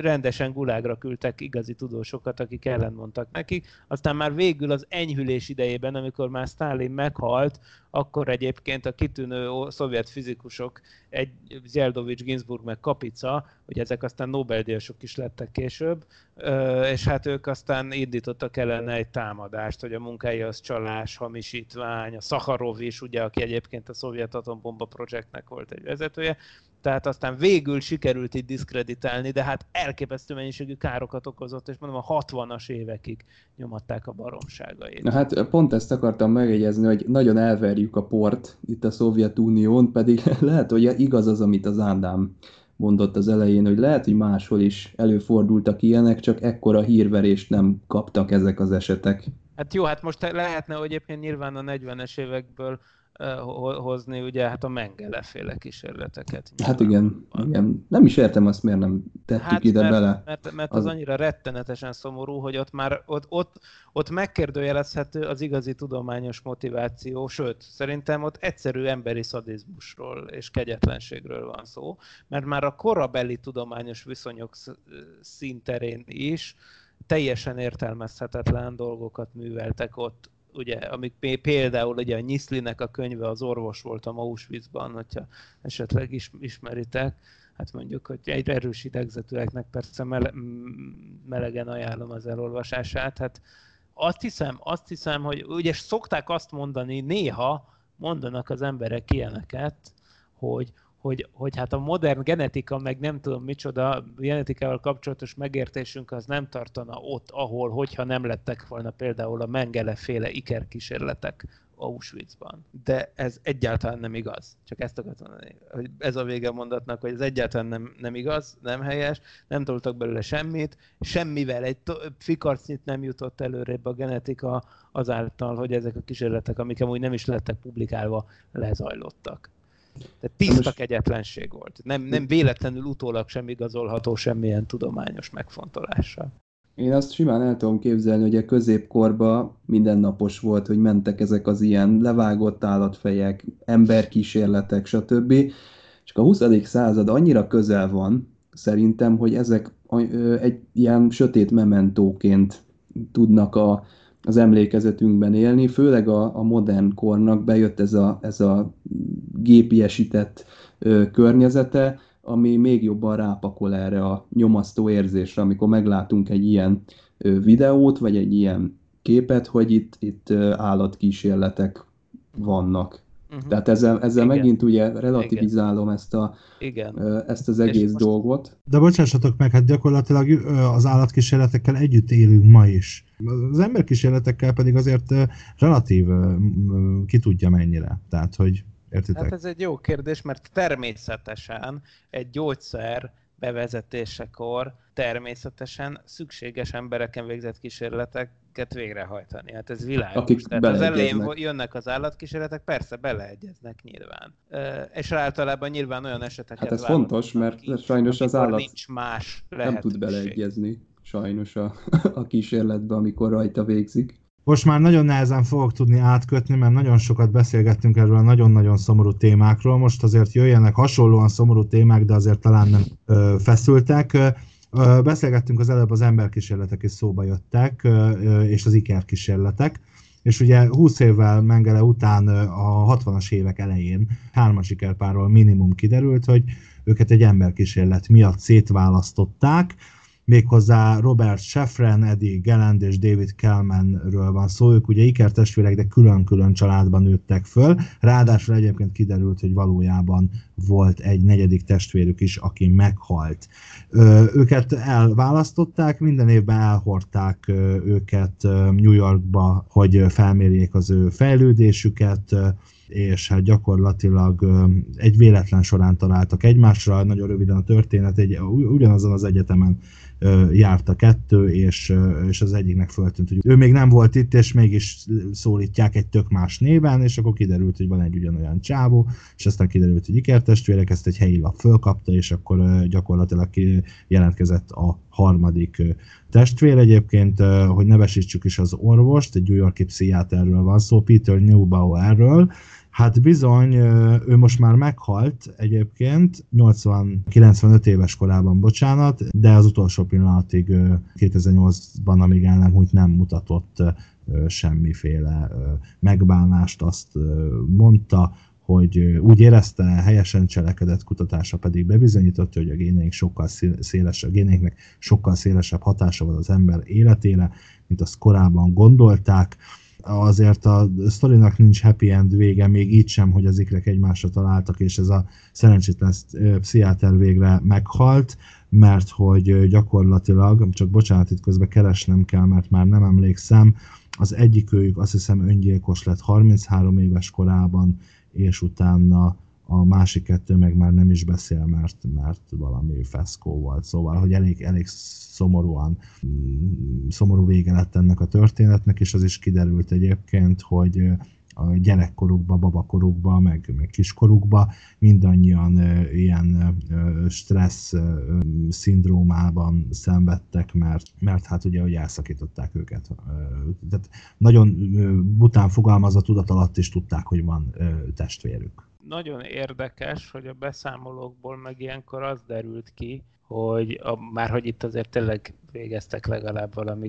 rendesen gulágra küldtek igazi tudósokat, akik ellentmondtak nekik. Aztán már végül az enyhülés idejében, amikor már Stalin meghalt, akkor egyébként a kitűnő szovjet fizikusok, egy Zeldovics, Ginsburg meg Kapica, hogy ezek aztán Nobel-díjasok is lettek később, és hát ők aztán indítottak ellene egy támadást, hogy a munkája az csalás, hamisítvány, a Szaharov is, ugye, aki egyébként a szovjet atombomba projektnek volt egy vezetője, tehát aztán végül sikerült itt diszkreditálni, de hát elképesztő mennyiségű károkat okozott, és mondom a 60-as évekig nyomatták a baromságait. Na hát pont ezt akartam megjegyezni, hogy nagyon elverjük a port itt a Szovjetunión, pedig lehet, hogy igaz az, amit az Ádám mondott az elején, hogy lehet, hogy máshol is előfordultak ilyenek, csak ekkora hírverést nem kaptak ezek az esetek. Hát jó, hát most lehetne, hogy egyébként nyilván a 40-es évekből hozni ugye hát a Mengele féle kísérleteket. Hát igen, igen. Nem is értem azt, miért nem tettük hát ide mert, bele. Mert, mert az... az annyira rettenetesen szomorú, hogy ott már ott, ott, ott megkérdőjelezhető az igazi tudományos motiváció, sőt, szerintem ott egyszerű emberi szadizmusról és kegyetlenségről van szó, mert már a korabeli tudományos viszonyok szinterén is teljesen értelmezhetetlen dolgokat műveltek ott ugye, amik például ugye a Nyiszlinek a könyve az orvos volt a Auschwitzban, hogyha esetleg is, ismeritek, hát mondjuk, hogy egy erős idegzetűeknek persze mele, melegen ajánlom az elolvasását, hát azt hiszem, azt hiszem, hogy ugye szokták azt mondani, néha mondanak az emberek ilyeneket, hogy, hogy, hogy hát a modern genetika, meg nem tudom micsoda genetikával kapcsolatos megértésünk az nem tartana ott, ahol, hogyha nem lettek volna például a Mengele féle ikerkísérletek Auschwitzban. De ez egyáltalán nem igaz. Csak ezt akartam mondani, hogy ez a vége mondatnak, hogy ez egyáltalán nem, nem igaz, nem helyes, nem toltak belőle semmit, semmivel egy fikarcnyit nem jutott előrébb a genetika azáltal, hogy ezek a kísérletek, amik amúgy nem is lettek publikálva, lezajlottak. Tehát tiszta most... kegyetlenség volt. Nem, nem véletlenül utólag sem igazolható semmilyen tudományos megfontolással. Én azt simán el tudom képzelni, hogy a középkorban mindennapos volt, hogy mentek ezek az ilyen levágott állatfejek, emberkísérletek, stb. Csak a 20. század annyira közel van, szerintem, hogy ezek egy ilyen sötét mementóként tudnak a, az emlékezetünkben élni, főleg a, a modern kornak bejött ez a, ez a gépiesített ö, környezete, ami még jobban rápakol erre a nyomasztó érzésre, amikor meglátunk egy ilyen ö, videót, vagy egy ilyen képet, hogy itt, itt állatkísérletek vannak. Uh-huh. Tehát ezzel, ezzel Igen. megint ugye relativizálom Igen. ezt, a, Igen. ezt az egész most... dolgot. De bocsássatok meg, hát gyakorlatilag az állatkísérletekkel együtt élünk ma is. Az emberkísérletekkel pedig azért relatív ki tudja mennyire. Tehát, hogy értitek? Hát ez egy jó kérdés, mert természetesen egy gyógyszer bevezetésekor természetesen szükséges embereken végzett kísérleteket végrehajtani. Hát ez világos. Akik Tehát az elején jönnek az állatkísérletek, persze beleegyeznek nyilván. És általában nyilván olyan eseteket Hát ez fontos, mert sajnos az állat nincs más nem tud beleegyezni sajnos a, a kísérletbe, amikor rajta végzik. Most már nagyon nehezen fogok tudni átkötni, mert nagyon sokat beszélgettünk erről a nagyon-nagyon szomorú témákról. Most azért jöjjenek hasonlóan szomorú témák, de azért talán nem ö, feszültek. Beszélgettünk az előbb az emberkísérletek is szóba jöttek, és az ikerkísérletek. És ugye 20 évvel Mengele után a 60-as évek elején hármas sikerpárról minimum kiderült, hogy őket egy emberkísérlet miatt szétválasztották, méghozzá Robert Sheffren, Eddie Gelland és David Kellmanről van szó, ők ugye ikertestvérek, de külön-külön családban nőttek föl, ráadásul egyébként kiderült, hogy valójában volt egy negyedik testvérük is, aki meghalt. Őket elválasztották, minden évben elhordták őket New Yorkba, hogy felmérjék az ő fejlődésüket, és hát gyakorlatilag egy véletlen során találtak egymásra, nagyon röviden a történet, egy, ugyanazon az egyetemen járt a kettő, és, és az egyiknek föltűnt, hogy ő még nem volt itt, és mégis szólítják egy tök más néven, és akkor kiderült, hogy van egy ugyanolyan csávó, és aztán kiderült, hogy ikertestvérek, ezt egy helyi lap fölkapta, és akkor gyakorlatilag jelentkezett a harmadik testvér egyébként, hogy nevesítsük is az orvost, egy New Yorki pszichiáterről van szó, Peter Neubauerről, Hát bizony, ő most már meghalt egyébként, 80-95 éves korában, bocsánat, de az utolsó pillanatig 2008-ban, amíg el nem, úgy nem mutatott semmiféle megbánást, azt mondta, hogy úgy érezte, helyesen cselekedett kutatása pedig bebizonyította, hogy a géneink sokkal szélesebb, a géneinknek sokkal szélesebb hatása van az ember életére, mint azt korábban gondolták azért a sztorinak nincs happy end vége, még így sem, hogy az ikrek egymásra találtak, és ez a szerencsétlen pszichiáter végre meghalt, mert hogy gyakorlatilag, csak bocsánat, itt közben keresnem kell, mert már nem emlékszem, az egyik őjük azt hiszem öngyilkos lett 33 éves korában, és utána a másik kettő meg már nem is beszél, mert, mert valami feszkó volt. Szóval, hogy elég, elég szomorúan, mm, szomorú vége lett ennek a történetnek, és az is kiderült egyébként, hogy a gyerekkorukba, babakorukba, meg, meg kiskorukba mindannyian ö, ilyen ö, stressz ö, szindrómában szenvedtek, mert, mert hát ugye, hogy elszakították őket. Tehát nagyon bután fogalmazva tudat alatt is tudták, hogy van testvérük nagyon érdekes, hogy a beszámolókból meg ilyenkor az derült ki, hogy a, már hogy itt azért tényleg végeztek legalább valami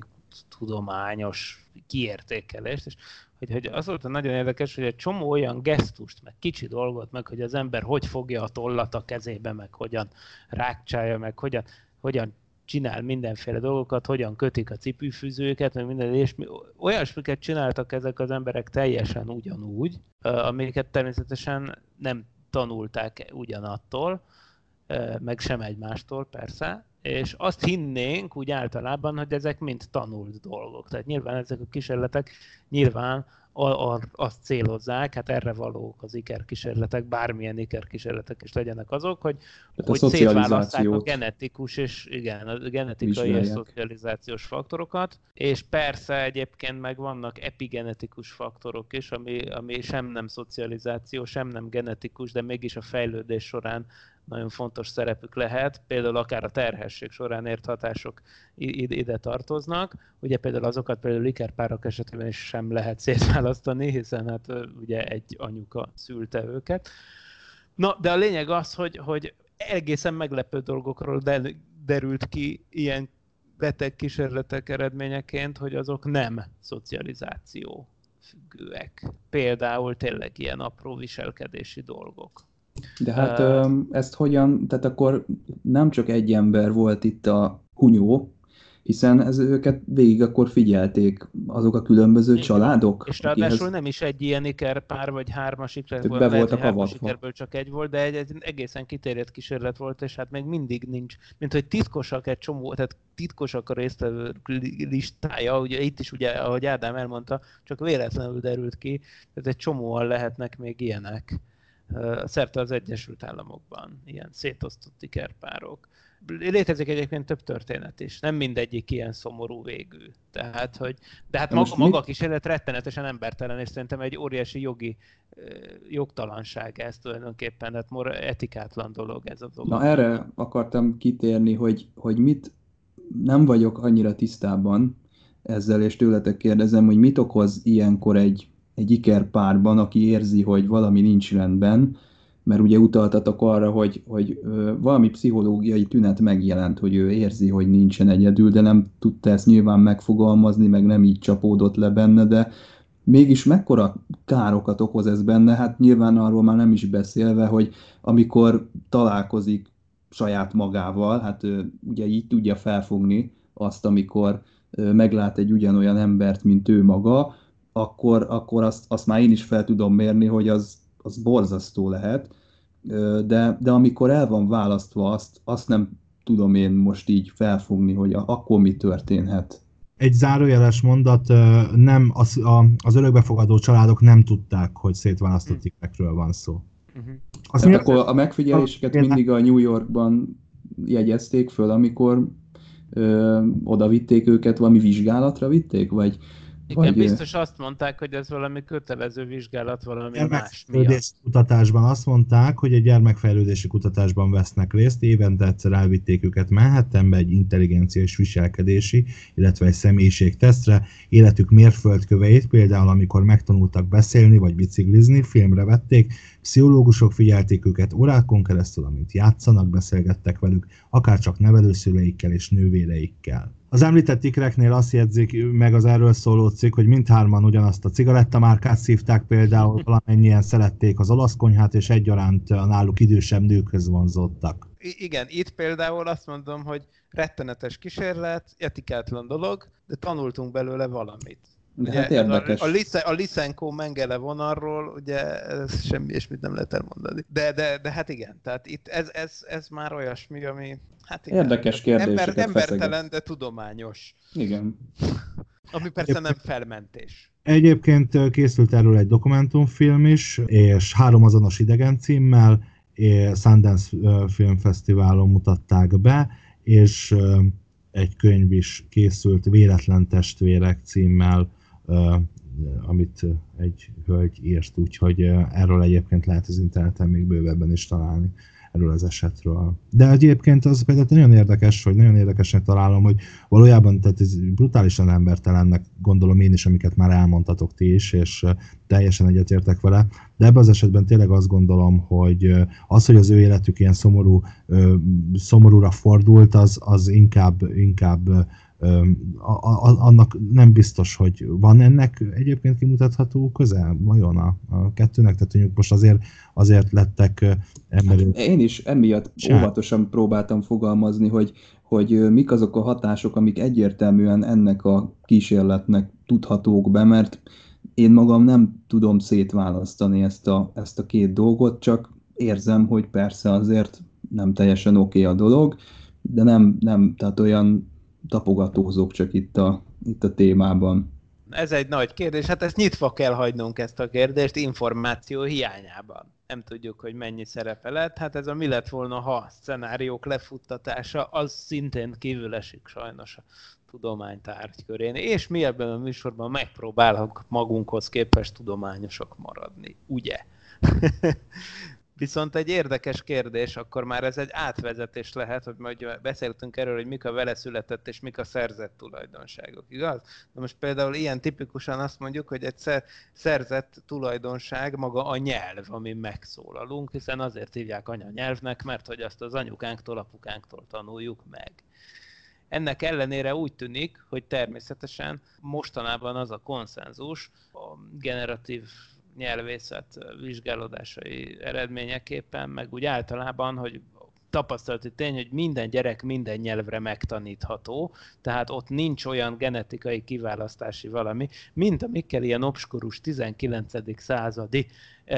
tudományos kiértékelést, és hogy, hogy az volt a nagyon érdekes, hogy egy csomó olyan gesztust, meg kicsi dolgot, meg hogy az ember hogy fogja a tollat a kezébe, meg hogyan rákcsálja, meg hogyan, hogyan csinál mindenféle dolgokat, hogyan kötik a cipőfűzőket, meg minden, és olyasmiket csináltak ezek az emberek teljesen ugyanúgy, amiket természetesen nem tanulták ugyanattól, meg sem egymástól persze, és azt hinnénk úgy általában, hogy ezek mind tanult dolgok. Tehát nyilván ezek a kísérletek nyilván azt célozzák, hát erre valók az ikerkísérletek, bármilyen ikerkísérletek is legyenek azok, hogy, hogy szétválasztják a genetikus és igen, a genetikai vizsgálják. és szocializációs faktorokat, és persze egyébként meg vannak epigenetikus faktorok is, ami, ami sem nem szocializáció, sem nem genetikus, de mégis a fejlődés során nagyon fontos szerepük lehet, például akár a terhesség során ért hatások ide tartoznak. Ugye például azokat például ikerpárok esetében is sem lehet szétválasztani, hiszen hát ugye egy anyuka szülte őket. Na, de a lényeg az, hogy, hogy egészen meglepő dolgokról derült ki ilyen beteg kísérletek eredményeként, hogy azok nem szocializáció függőek. Például tényleg ilyen apró viselkedési dolgok. De hát uh, ezt hogyan, tehát akkor nem csak egy ember volt itt a hunyó, hiszen ez, őket végig akkor figyelték azok a különböző Igen. családok. És ráadásul akihez... nem is egy ilyen ikerpár vagy hármas iker volt, be voltak hármas ikerből csak egy volt, de egy, egy egészen kitérjett kísérlet volt, és hát még mindig nincs, mint hogy titkosak egy csomó, tehát titkosak a résztvevő listája, ugye itt is ugye, ahogy Ádám elmondta, csak véletlenül derült ki, tehát egy csomóan lehetnek még ilyenek szerte az Egyesült Államokban, ilyen szétosztott ikerpárok létezik egyébként több történet is. Nem mindegyik ilyen szomorú végű. Tehát, hogy, de hát de maga, maga a kísérlet rettenetesen embertelen, és szerintem egy óriási jogi jogtalanság ez tulajdonképpen, tehát mor, etikátlan dolog ez a dolog. Na erre akartam kitérni, hogy, hogy mit nem vagyok annyira tisztában ezzel, és tőletek kérdezem, hogy mit okoz ilyenkor egy, egy ikerpárban, aki érzi, hogy valami nincs rendben, mert ugye utaltatok arra, hogy, hogy valami pszichológiai tünet megjelent, hogy ő érzi, hogy nincsen egyedül, de nem tudta ezt nyilván megfogalmazni, meg nem így csapódott le benne, de mégis mekkora károkat okoz ez benne, hát nyilván arról már nem is beszélve, hogy amikor találkozik saját magával, hát ugye így tudja felfogni azt, amikor meglát egy ugyanolyan embert, mint ő maga, akkor, akkor azt, azt már én is fel tudom mérni, hogy az, az borzasztó lehet, de, de amikor el van választva, azt, azt nem tudom én most így felfogni, hogy a, akkor mi történhet. Egy zárójeles mondat, nem, az, a, az örökbefogadó családok nem tudták, hogy szétválasztott ikekről van szó. Uh-huh. Azt mi akkor a megfigyeléseket mindig a New Yorkban jegyezték föl, amikor ö, oda vitték őket, valami vizsgálatra vitték, vagy igen, vagy, biztos azt mondták, hogy ez valami kötelező vizsgálat valami más miatt. kutatásban azt mondták, hogy egy gyermekfejlődési kutatásban vesznek részt, évente egyszer elvitték őket Manhattanbe egy intelligencia és viselkedési, illetve egy személyiségtesztre, életük mérföldköveit, például amikor megtanultak beszélni vagy biciklizni, filmre vették, pszichológusok figyelték őket órákon keresztül, amint játszanak, beszélgettek velük, akár csak nevelőszüleikkel és nővéreikkel. Az említett ikreknél azt jegyzik meg az erről szóló cikk, hogy mindhárman ugyanazt a cigarettamárkát szívták például, valamennyien szerették az olasz konyhát, és egyaránt a náluk idősebb nőkhöz vonzottak. I- igen, itt például azt mondom, hogy rettenetes kísérlet, etikátlan dolog, de tanultunk belőle valamit. De ugye, hát érdekes. A, a, Lysenko Mengele vonalról, ugye ez semmi mit nem lehet elmondani. De, de, de hát igen, tehát itt ez, ez, ez már olyasmi, ami hát igen, Érdekes kérdéseket ember, Embertelen, de tudományos. Igen. Ami persze nem felmentés. Egyébként készült erről egy dokumentumfilm is, és három azonos idegen címmel, Sundance Filmfesztiválon mutatták be, és egy könyv is készült Véletlen testvérek címmel, amit egy hölgy írt, úgyhogy erről egyébként lehet az interneten még bővebben is találni erről az esetről. De egyébként az például nagyon érdekes, hogy nagyon érdekesnek találom, hogy valójában tehát ez brutálisan embertelennek gondolom én is, amiket már elmondtatok ti is, és teljesen egyetértek vele, de ebben az esetben tényleg azt gondolom, hogy az, hogy az ő életük ilyen szomorú, szomorúra fordult, az, az inkább, inkább annak nem biztos, hogy van ennek egyébként kimutatható közel vajon a, a kettőnek, tehát mondjuk most azért, azért lettek emberi... Hát én is emiatt Csá. óvatosan próbáltam fogalmazni, hogy, hogy mik azok a hatások, amik egyértelműen ennek a kísérletnek tudhatók be, mert én magam nem tudom szétválasztani ezt a, ezt a két dolgot, csak érzem, hogy persze azért nem teljesen oké okay a dolog, de nem, nem, tehát olyan tapogatózok csak itt a, itt a témában. Ez egy nagy kérdés, hát ezt nyitva kell hagynunk ezt a kérdést információ hiányában. Nem tudjuk, hogy mennyi szerepe lett. Hát ez a mi lett volna, ha szenáriók lefuttatása, az szintén kívül esik sajnos a tudománytárgy körén. És mi ebben a műsorban megpróbálunk magunkhoz képest tudományosok maradni, ugye? Viszont egy érdekes kérdés, akkor már ez egy átvezetés lehet, hogy majd beszéltünk erről, hogy mik a vele született és mik a szerzett tulajdonságok, igaz? Na most például ilyen tipikusan azt mondjuk, hogy egy szerzett tulajdonság maga a nyelv, amin megszólalunk, hiszen azért hívják anyanyelvnek, mert hogy azt az anyukánktól, apukánktól tanuljuk meg. Ennek ellenére úgy tűnik, hogy természetesen mostanában az a konszenzus a generatív nyelvészet vizsgálódásai eredményeképpen, meg úgy általában, hogy tapasztalati tény, hogy minden gyerek minden nyelvre megtanítható, tehát ott nincs olyan genetikai kiválasztási valami, mint amikkel ilyen obskurus 19. századi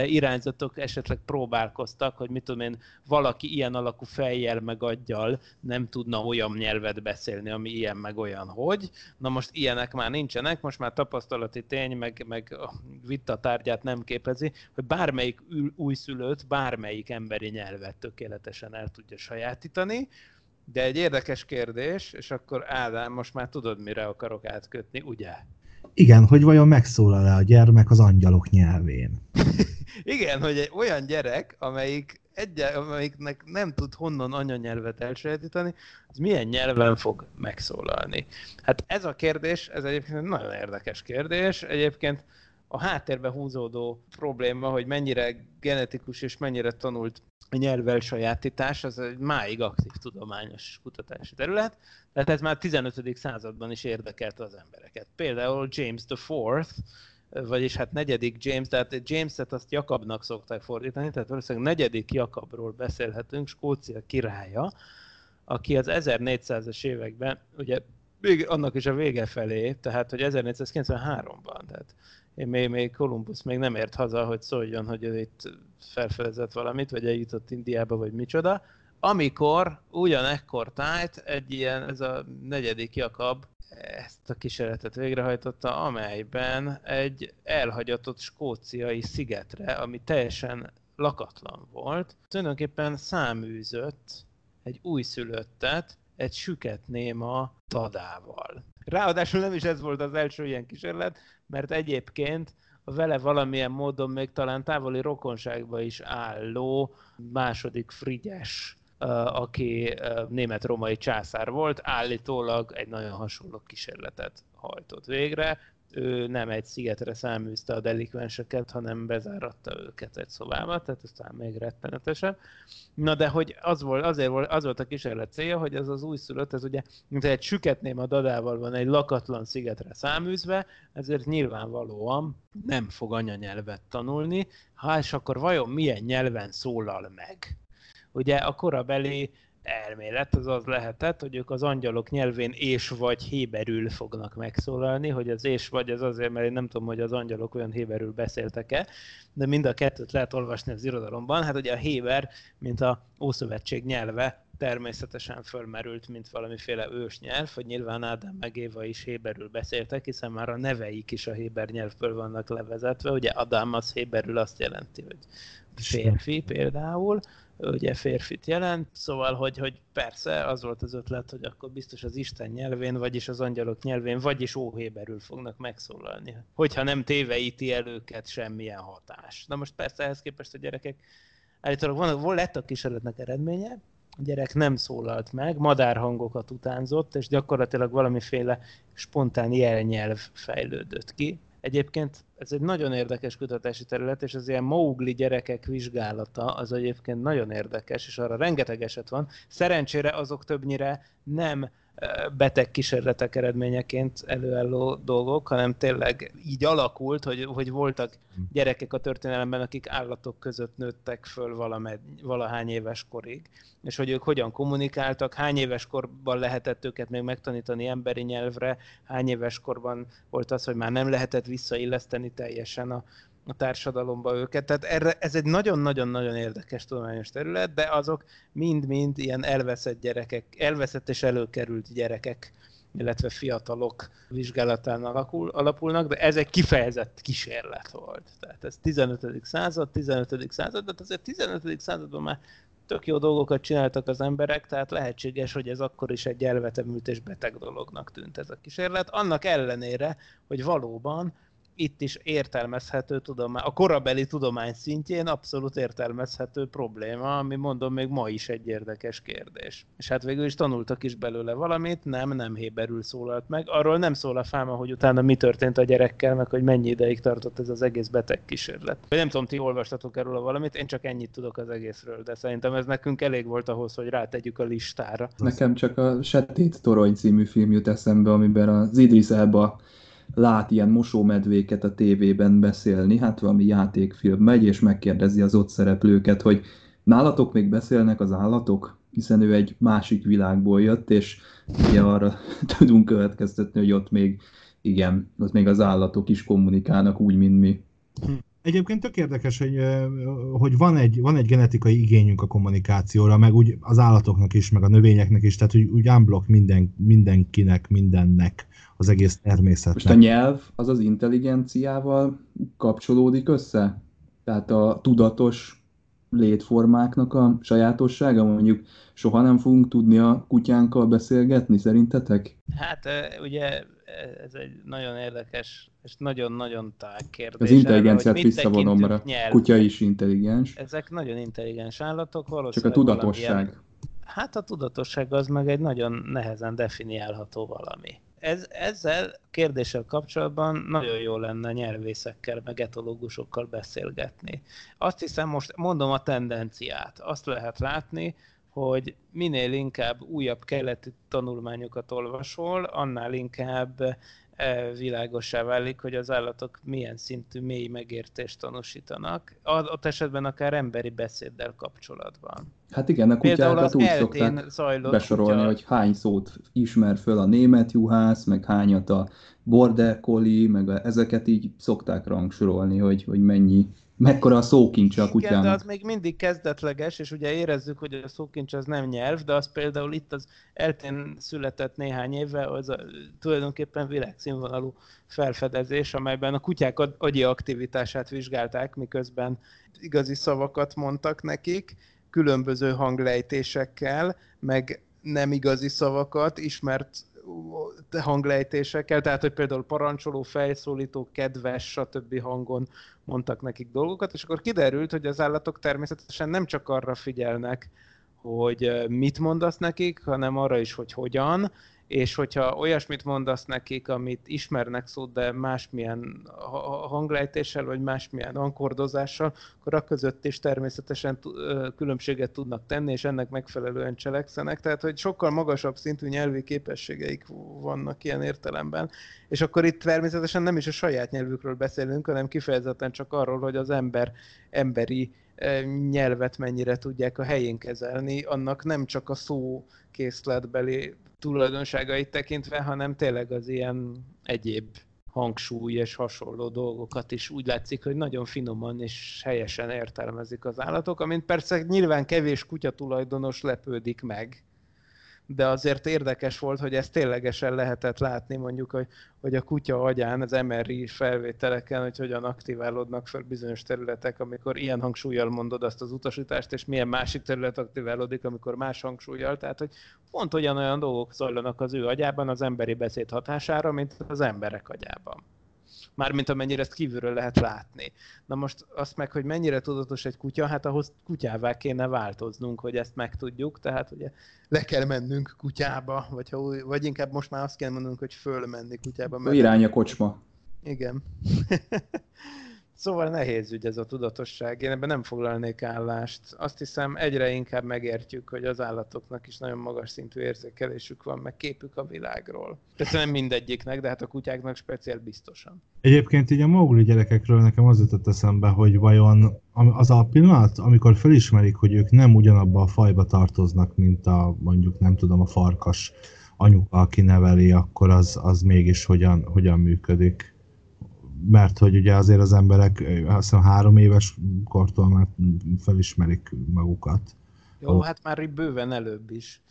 irányzatok esetleg próbálkoztak, hogy mit tudom én, valaki ilyen alakú fejjel meg aggyal nem tudna olyan nyelvet beszélni, ami ilyen meg olyan hogy. Na most ilyenek már nincsenek, most már tapasztalati tény, meg, meg a vita tárgyát nem képezi, hogy bármelyik újszülőt, bármelyik emberi nyelvet tökéletesen el tudja sajátítani, de egy érdekes kérdés, és akkor Ádám, most már tudod, mire akarok átkötni, ugye? Igen, hogy vajon megszólal-e a gyermek az angyalok nyelvén? Igen, hogy egy olyan gyerek, amelyik egy, amelyiknek nem tud honnan anyanyelvet elsajátítani, az milyen nyelven fog megszólalni? Hát ez a kérdés, ez egyébként egy nagyon érdekes kérdés. Egyébként a háttérbe húzódó probléma, hogy mennyire genetikus és mennyire tanult a nyelvelsajátítás, az egy máig aktív tudományos kutatási terület, tehát ez már 15. században is érdekelte az embereket. Például James the Fourth, vagyis hát negyedik James, tehát James-et azt Jakabnak szokták fordítani, tehát valószínűleg negyedik Jakabról beszélhetünk, Skócia királya, aki az 1400-es években, ugye még annak is a vége felé, tehát hogy 1493-ban, tehát én még, még Columbus még nem ért haza, hogy szóljon, hogy ő itt felfedezett valamit, vagy eljutott Indiába, vagy micsoda, amikor ugyanekkor tájt egy ilyen, ez a negyedik Jakab ezt a kísérletet végrehajtotta, amelyben egy elhagyatott skóciai szigetre, ami teljesen lakatlan volt, tulajdonképpen száműzött egy újszülöttet egy süket néma dadával. Ráadásul nem is ez volt az első ilyen kísérlet, mert egyébként a vele valamilyen módon még talán távoli rokonságba is álló második Frigyes aki német-romai császár volt, állítólag egy nagyon hasonló kísérletet hajtott végre. Ő nem egy szigetre száműzte a delikvenseket, hanem bezáratta őket egy szobába, tehát aztán még rettenetesebb. Na de hogy az volt, azért volt, az volt a kísérlet célja, hogy ez az újszülött, ez ugye, mint egy süketném a dadával van egy lakatlan szigetre száműzve, ezért nyilvánvalóan nem fog anyanyelvet tanulni, ha és akkor vajon milyen nyelven szólal meg? Ugye a korabeli elmélet az az lehetett, hogy ők az angyalok nyelvén és vagy héberül fognak megszólalni, hogy az és vagy az azért, mert én nem tudom, hogy az angyalok olyan héberül beszéltek-e, de mind a kettőt lehet olvasni az irodalomban. Hát ugye a héber, mint a Ószövetség nyelve, természetesen fölmerült, mint valamiféle ős nyelv, hogy nyilván Ádám meg Éva is héberül beszéltek, hiszen már a neveik is a héber nyelvből vannak levezetve. Ugye Adám az héberül azt jelenti, hogy férfi például, ugye férfit jelent, szóval, hogy, hogy persze az volt az ötlet, hogy akkor biztos az Isten nyelvén, vagyis az angyalok nyelvén, vagyis óhéberül fognak megszólalni, hogyha nem téveíti el őket semmilyen hatás. Na most persze ehhez képest a gyerekek állítólag van, van lett a kísérletnek eredménye, a gyerek nem szólalt meg, madárhangokat utánzott, és gyakorlatilag valamiféle spontán jelnyelv fejlődött ki, Egyébként ez egy nagyon érdekes kutatási terület, és az ilyen Mowgli gyerekek vizsgálata az egyébként nagyon érdekes, és arra rengeteg eset van. Szerencsére azok többnyire nem beteg kísérletek eredményeként előálló dolgok, hanem tényleg így alakult, hogy, hogy voltak gyerekek a történelemben, akik állatok között nőttek föl valamed, valahány éves korig, és hogy ők hogyan kommunikáltak, hány éves korban lehetett őket még megtanítani emberi nyelvre, hány éves korban volt az, hogy már nem lehetett visszailleszteni teljesen a, a társadalomba őket. Tehát erre, ez egy nagyon-nagyon-nagyon érdekes tudományos terület, de azok mind-mind ilyen elveszett gyerekek, elveszett és előkerült gyerekek, illetve fiatalok vizsgálatán alakul, alapulnak, de ez egy kifejezett kísérlet volt. Tehát ez 15. század, 15. század, de azért 15. században már tök jó dolgokat csináltak az emberek, tehát lehetséges, hogy ez akkor is egy elvetemült és beteg dolognak tűnt ez a kísérlet. Annak ellenére, hogy valóban itt is értelmezhető tudomány, a korabeli tudomány szintjén abszolút értelmezhető probléma, ami mondom még ma is egy érdekes kérdés. És hát végül is tanultak is belőle valamit, nem, nem héberül szólalt meg. Arról nem szól a fáma, hogy utána mi történt a gyerekkel, meg hogy mennyi ideig tartott ez az egész beteg kísérlet. Nem tudom, ti olvastatok erről valamit, én csak ennyit tudok az egészről, de szerintem ez nekünk elég volt ahhoz, hogy rátegyük a listára. Nekem csak a Setét Torony című film jut eszembe, amiben az Idris Elba lát ilyen mosómedvéket a tévében beszélni, hát valami játékfilm megy, és megkérdezi az ott szereplőket, hogy nálatok még beszélnek az állatok? hiszen ő egy másik világból jött, és ugye arra tudunk következtetni, hogy ott még igen, ott még az állatok is kommunikálnak úgy, mint mi. Egyébként tök érdekes, hogy, hogy van, egy, van egy genetikai igényünk a kommunikációra, meg úgy az állatoknak is, meg a növényeknek is, tehát úgy, úgy unblock minden, mindenkinek, mindennek, az egész természetnek. Most a nyelv az az intelligenciával kapcsolódik össze? Tehát a tudatos létformáknak a sajátossága, mondjuk soha nem fogunk tudni a kutyánkkal beszélgetni, szerintetek? Hát ugye ez egy nagyon érdekes és nagyon-nagyon tág kérdés. Az intelligenciát visszavonom, mert a kutya is intelligens. Ezek nagyon intelligens állatok, valószínűleg Csak a tudatosság. Valamilyen... Hát a tudatosság az meg egy nagyon nehezen definiálható valami. Ez, ezzel kérdéssel kapcsolatban nagyon jó lenne nyelvészekkel, meg etológusokkal beszélgetni. Azt hiszem, most mondom a tendenciát. Azt lehet látni, hogy minél inkább újabb keleti tanulmányokat olvasol, annál inkább világosá válik, hogy az állatok milyen szintű mély megértést tanúsítanak, ott esetben akár emberi beszéddel kapcsolatban. Hát igen, a kutyákat úgy szokták besorolni, kutya... hogy hány szót ismer föl a német juhász, meg hányat a border collie, meg a, ezeket így szokták rangsorolni, hogy, hogy mennyi mekkora a szókincs a kutyának. Igen, de az még mindig kezdetleges, és ugye érezzük, hogy a szókincs az nem nyelv, de az például itt az eltén született néhány éve, az a, tulajdonképpen világszínvonalú felfedezés, amelyben a kutyák agyi aktivitását vizsgálták, miközben igazi szavakat mondtak nekik, különböző hanglejtésekkel, meg nem igazi szavakat, ismert hanglejtésekkel, tehát hogy például parancsoló, fejszólító, kedves, stb. hangon mondtak nekik dolgokat, és akkor kiderült, hogy az állatok természetesen nem csak arra figyelnek, hogy mit mondasz nekik, hanem arra is, hogy hogyan, és hogyha olyasmit mondasz nekik, amit ismernek szót, de másmilyen hanglejtéssel, vagy másmilyen ankordozással, akkor a között is természetesen különbséget tudnak tenni, és ennek megfelelően cselekszenek. Tehát, hogy sokkal magasabb szintű nyelvi képességeik vannak ilyen értelemben. És akkor itt természetesen nem is a saját nyelvükről beszélünk, hanem kifejezetten csak arról, hogy az ember emberi nyelvet mennyire tudják a helyén kezelni, annak nem csak a szó készletbeli tulajdonságait tekintve, hanem tényleg az ilyen egyéb hangsúly és hasonló dolgokat is úgy látszik, hogy nagyon finoman és helyesen értelmezik az állatok, amint persze nyilván kevés kutyatulajdonos lepődik meg, de azért érdekes volt, hogy ezt ténylegesen lehetett látni mondjuk, hogy, hogy a kutya agyán az MRI felvételeken, hogy hogyan aktiválódnak fel bizonyos területek, amikor ilyen hangsúlyjal mondod azt az utasítást, és milyen másik terület aktiválódik, amikor más hangsúlyjal. Tehát, hogy pont olyan dolgok zajlanak az ő agyában az emberi beszéd hatására, mint az emberek agyában mármint amennyire ezt kívülről lehet látni. Na most azt meg, hogy mennyire tudatos egy kutya, hát ahhoz kutyává kéne változnunk, hogy ezt megtudjuk, tehát ugye le kell mennünk kutyába, vagy, ha, vagy inkább most már azt kell mondanunk, hogy fölmenni kutyába. Mert... Irány a kocsma. Igen. Szóval nehéz ügy ez a tudatosság. Én ebben nem foglalnék állást. Azt hiszem egyre inkább megértjük, hogy az állatoknak is nagyon magas szintű érzékelésük van, meg képük a világról. Persze nem mindegyiknek, de hát a kutyáknak speciál biztosan. Egyébként így a mogli gyerekekről nekem az jutott eszembe, hogy vajon az a pillanat, amikor felismerik, hogy ők nem ugyanabba a fajba tartoznak, mint a mondjuk nem tudom, a farkas anyuka, aki neveli, akkor az, az mégis hogyan, hogyan működik mert hogy ugye azért az emberek azt hiszem három éves kortól már felismerik magukat. Jó, hát már bőven előbb is.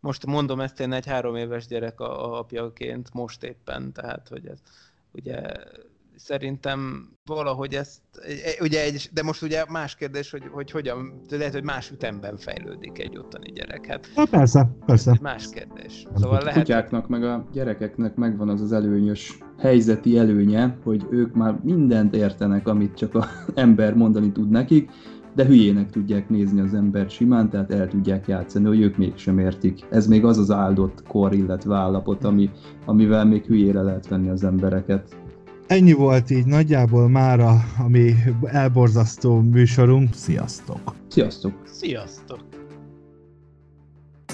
Most mondom ezt én egy három éves gyerek apjaként most éppen, tehát hogy ez ugye szerintem valahogy ezt, ugye egy, de most ugye más kérdés, hogy, hogy hogyan, lehet, hogy más ütemben fejlődik egy ottani gyerek. Hát, Na persze, persze. Más kérdés. Szóval a lehet... kutyáknak meg a gyerekeknek megvan az az előnyös helyzeti előnye, hogy ők már mindent értenek, amit csak az ember mondani tud nekik, de hülyének tudják nézni az embert simán, tehát el tudják játszani, hogy ők mégsem értik. Ez még az az áldott kor, illetve állapot, ami, amivel még hülyére lehet venni az embereket. Ennyi volt így nagyjából mára, ami elborzasztó műsorunk. Sziasztok! Sziasztok! Sziasztok!